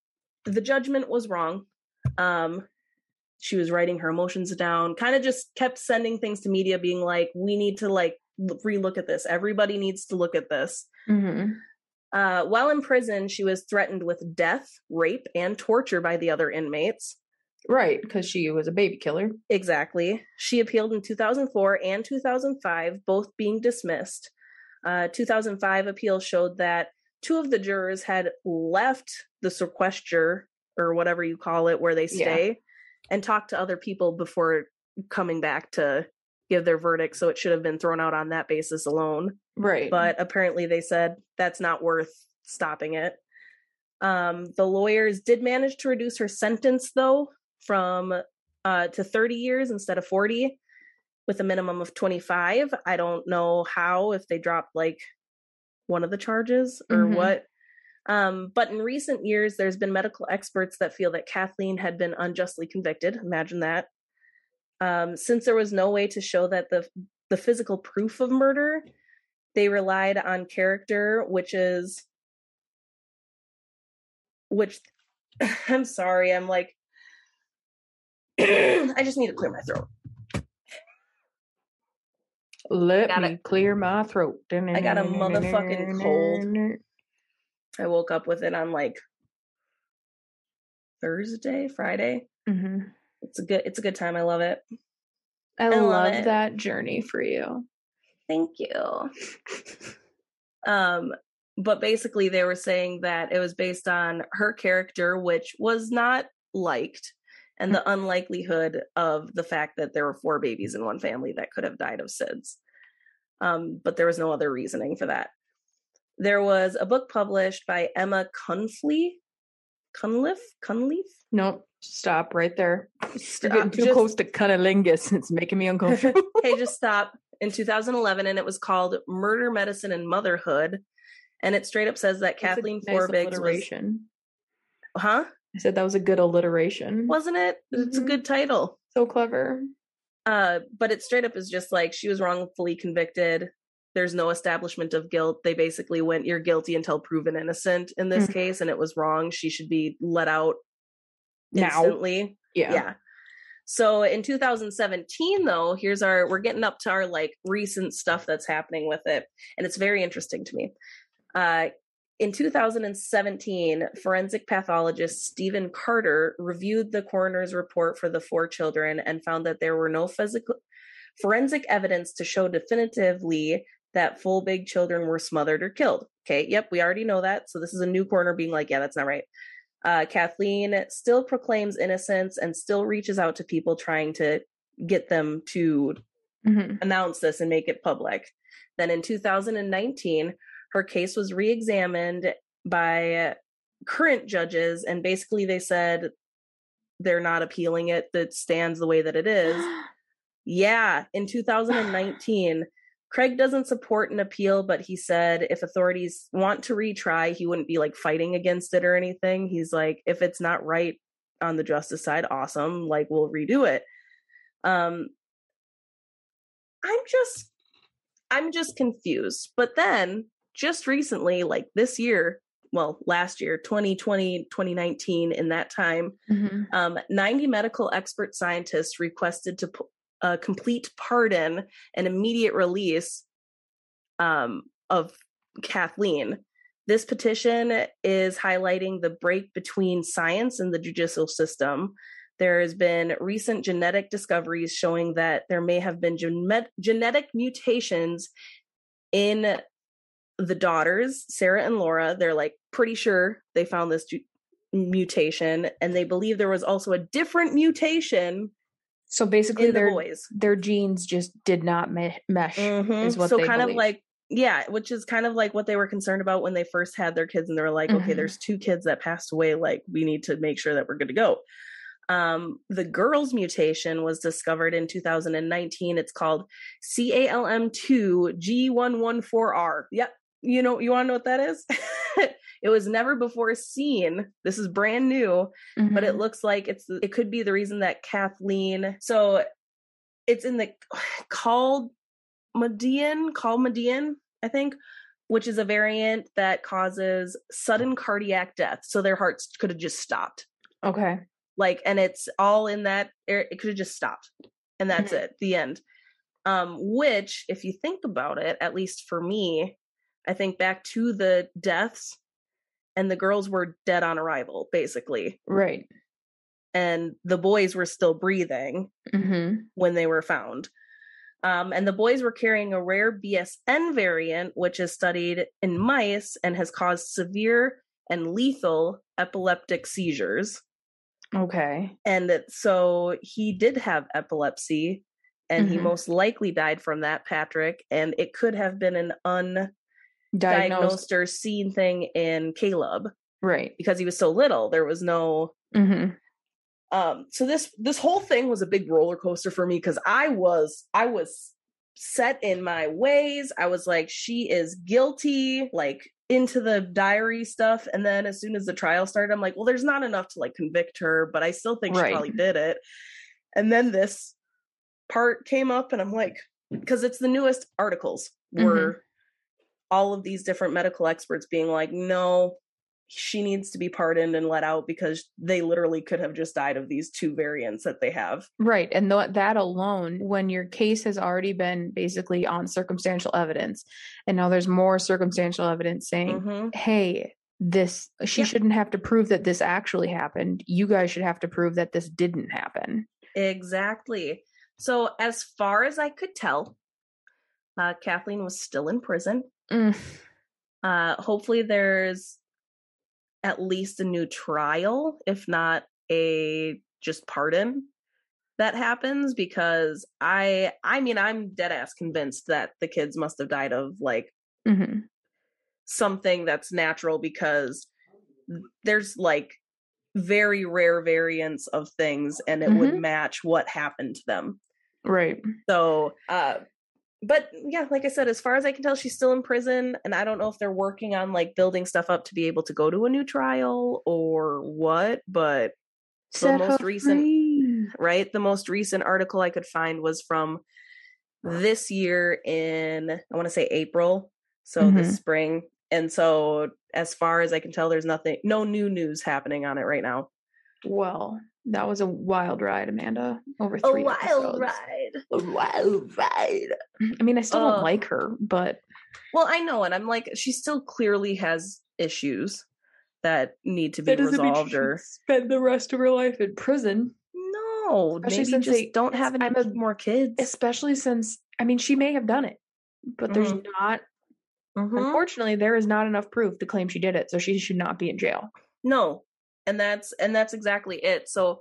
the judgment was wrong. Um, she was writing her emotions down, kind of just kept sending things to media, being like, "We need to like relook at this. Everybody needs to look at this." hmm Uh, while in prison, she was threatened with death, rape, and torture by the other inmates. Right, because she was a baby killer. Exactly. She appealed in 2004 and 2005, both being dismissed. Uh, 2005 appeal showed that two of the jurors had left the sequester or whatever you call it, where they Yeah. stay, and talked to other people before coming back to give their verdict. So it should have been thrown out on that basis alone Right. but apparently they said that's not worth stopping it. Um, the lawyers did manage to reduce her sentence though from uh, to 30 years instead of 40 with a minimum of 25. I don't know how if they dropped like one of the charges or Mhm. what. Um, but in recent years, there's been medical experts that feel that Kathleen had been unjustly convicted. Imagine that. Um, since there was no way to show that the the physical proof of murder, they relied on character, which is which I'm sorry, I'm like I just need to clear my throat. Let Got me clear my throat. I got a motherfucking cold. I woke up with it on like Thursday, Friday. hmm It's a good it's a good time. I love it. I, love love it. that journey for you. Thank you. um but basically they were saying that it was based on her character which was not liked and the unlikelihood of the fact that there were four babies in one family that could have died of SIDS. Um, but there was no other reasoning for that. There was a book published by Emma Cunliffe. Cunliffe? Cunliffe? Nope. Stop right there. You're getting too Just- close to cunnilingus. It's making me uncomfortable. hey, just stop. In 2011, and it was called Murder, Medicine, and Motherhood. And it straight up says that That's Kathleen nice Folbigg's was, huh? I said that was a good alliteration. Wasn't it? It's a Mhm. good title. so clever. Uh, but it straight up is just like she was wrongfully convicted. There's no establishment of guilt. They basically went, "You're guilty until proven innocent." In this Mhm. case, and it was wrong. She should be let out Now. instantly. Yeah. yeah. So in 2017, though, here's our we're getting up to our like recent stuff that's happening with it, and it's very interesting to me. Uh, in 2017, forensic pathologist Stephen Cordner reviewed the coroner's report for the four children and found that there were no physical forensic evidence to show definitively that Folbigg children were smothered or killed. Okay, yep, we already know that. So this is a new coroner being like, yeah, that's not right. Uh, Kathleen still proclaims innocence and still reaches out to people trying to get them to hmm announce this and make it public. Then in 2019, her case was re examined by current judges, and basically they said they're not appealing it, that stands the way that it is. Yeah, in 2019, Craig doesn't support an appeal, but he said if authorities want to retry, he wouldn't be like fighting against it or anything. He's like, if it's not right on the justice side, awesome, like we'll redo it. Um, I'm just, I'm just confused. But then, just recently, like this year, well, last year, 2020, 2019, in that time, hmm um, 90 medical expert scientists requested to a complete pardon and immediate release um, of Kathleen. This petition is highlighting the break between science and the judicial system. There has been recent genetic discoveries showing that there may have been gen- genetic mutations in the daughters, Sarah and Laura. They're like pretty sure they found this ju- mutation, and they believe there was also a different mutation So basically, in the their boys. their genes just did not me- mesh. Mhm. Is what so they kind of like yeah, which is kind of like what they were concerned about when they first had their kids, and they were like, okay, Mhm. there's two kids that passed away. Like we need to make sure that we're good to go. Um, the girl's mutation was discovered in 2019. It's called CALM2G114R. Yep. You know, you want to know what that is? it was never before seen. This is brand new, mm-hmm. but it mm-hmm. looks like it's it could be the reason that Kathleen. So it's in the called Median, calmodulin, I think, which is a variant that causes sudden cardiac death. So their hearts could have just stopped. Okay. Like, and it's all in that. It could have just stopped, and that's mm-hmm. it. The end. Um, which, if you think about it, at least for me, I think back to the deaths and the girls were dead on arrival, basically. Right. And the boys were still breathing mm-hmm. when they were found. Um, and the boys were carrying a rare BSN variant, which is studied in mice and has caused severe and lethal epileptic seizures. Okay. And so he did have epilepsy, and mm-hmm. he most likely died from that, Patrick. And it could have been an un diagnosed, or seen thing in Caleb. Right. Because he was so little. There was no mm-hmm. um so this this whole thing was a big roller coaster for me because I was I was set in my ways. I was like, she is guilty, like into the diary stuff. And then as soon as the trial started, I'm like, well, there's not enough to like convict her, but I still think right. she probably did it. And then this part came up, and I'm like, because it's the newest articles were mm-hmm all of these different medical experts being like, no, she needs to be pardoned and let out because they literally could have just died of these two variants that they have. Right. And th- that alone, when your case has already been basically on circumstantial evidence, and now there's more circumstantial evidence saying, mm-hmm. hey, this, she yeah. shouldn't have to prove that this actually happened. You guys should have to prove that this didn't happen. Exactly. So, as far as I could tell, uh, Kathleen was still in prison. Mm. Uh, hopefully, there's at least a new trial, if not a just pardon that happens because I I mean I'm dead ass convinced that the kids must have died of like mm-hmm. something that's natural because there's like very rare variants of things and it mm-hmm. would match what happened to them. Right. So uh but yeah, like I said, as far as I can tell, she's still in prison, and I don't know if they're working on like building stuff up to be able to go to a new trial or what. But Set the most recent, free. right? The most recent article I could find was from this year in I want to say April, so mm-hmm. this spring. And so, as far as I can tell, there's nothing, no new news happening on it right now. Well, that was a wild ride, Amanda. Over three. A wild episodes. ride. A wild ride. I mean, I still uh, don't like her, but well, I know, and I'm like, she still clearly has issues that need to be resolved. or spend the rest of her life in prison. No, especially since they don't have any a, more kids. Especially since, I mean, she may have done it, but mm-hmm. there's not. Mm-hmm. Unfortunately, there is not enough proof to claim she did it, so she should not be in jail. No, and that's and that's exactly it so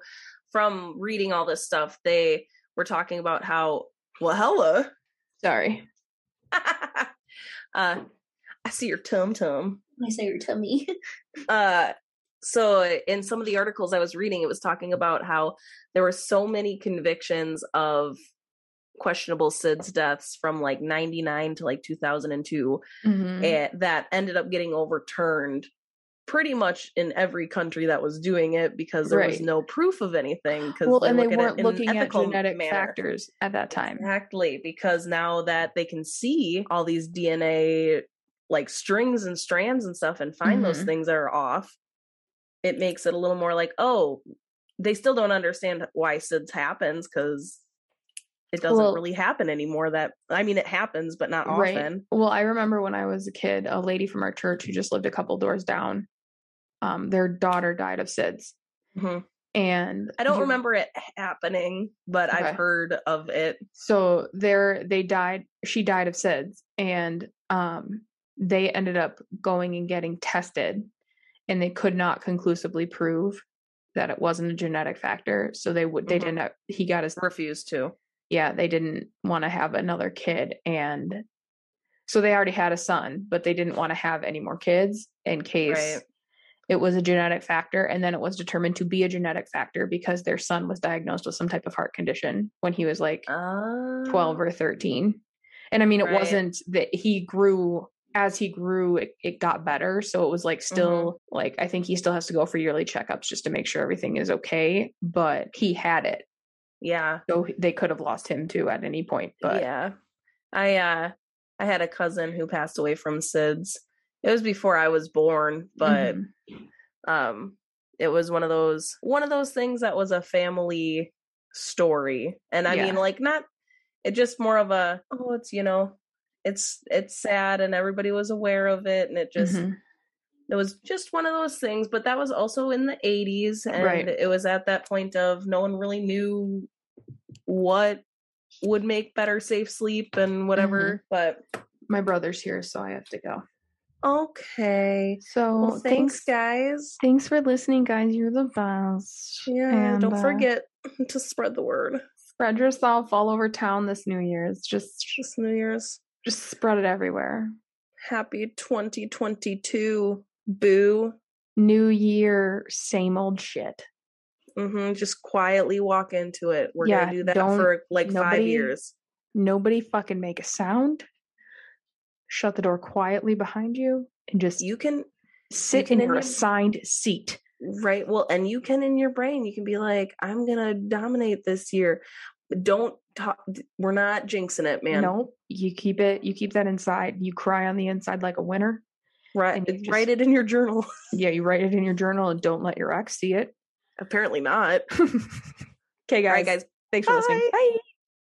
from reading all this stuff they were talking about how well hella sorry. Uh i see your tum tum. I see your tummy. Uh so in some of the articles i was reading it was talking about how there were so many convictions of questionable SIDS deaths from like 99 to like 2002 mm-hmm. and that ended up getting overturned pretty much in every country that was doing it because there right. was no proof of anything. Because well, and they weren't looking at genetic manner. factors at that time. Exactly, because now that they can see all these DNA like strings and strands and stuff and find mm-hmm. those things that are off, it makes it a little more like, oh, they still don't understand why SIDS happens because it doesn't well, really happen anymore that i mean it happens but not right. often well i remember when i was a kid a lady from our church who just lived a couple doors down um, their daughter died of SIDS. Mm-hmm. And I don't remember it happening, but okay. I've heard of it. So there, they died. She died of SIDS, and um, they ended up going and getting tested, and they could not conclusively prove that it wasn't a genetic factor. So they would, they mm-hmm. didn't. He got his refused to. Yeah, they didn't want to have another kid, and so they already had a son, but they didn't want to have any more kids in case. Right it was a genetic factor and then it was determined to be a genetic factor because their son was diagnosed with some type of heart condition when he was like Uh, 12 or 13 and i mean it Right. wasn't that he grew as he grew it, it got better so it was like still like i think he still has to go for yearly checkups just to make sure everything is okay but he had it yeah. so they could have lost him too at any point but yeah. I uh I had a cousin who passed away from SIDS. It was before I was born, but Mhm. um it was one of those one of those things that was a family story. And I Yeah. mean like not it just more of a oh it's you know it's it's sad and everybody was aware of it and it just Mhm. it was just one of those things but that was also in the 80s and Right. it was at that point of no one really knew what would make better safe sleep and whatever but my brother's here so i have to go okay. So well, thanks thanks guys. thanks for listening guys. You're the best. Yeah And, don't uh, forget to spread the word. spread yourself all over town this new year's. Just just new year's. just spread it everywhere. Happy 2022 boo. New year same old shit. Mm-hmm. just quietly walk into it. We're Yeah, gonna do that for like five nobody- years. nobody fucking make a sound shut the door quietly behind you and just you can sit can in in your assigned seat Right. Well, and you can in your brain, you can be like, I'm gonna dominate this year. Don't talk. We're not jinxing it, man. nope you keep it you keep that inside you cry on the inside like a winner Right. and you just- Write it in your journal. yeah you write it in your journal and don't let your ex see it Apparently not. okay guys All right, guys. Thanks for listening. Bye.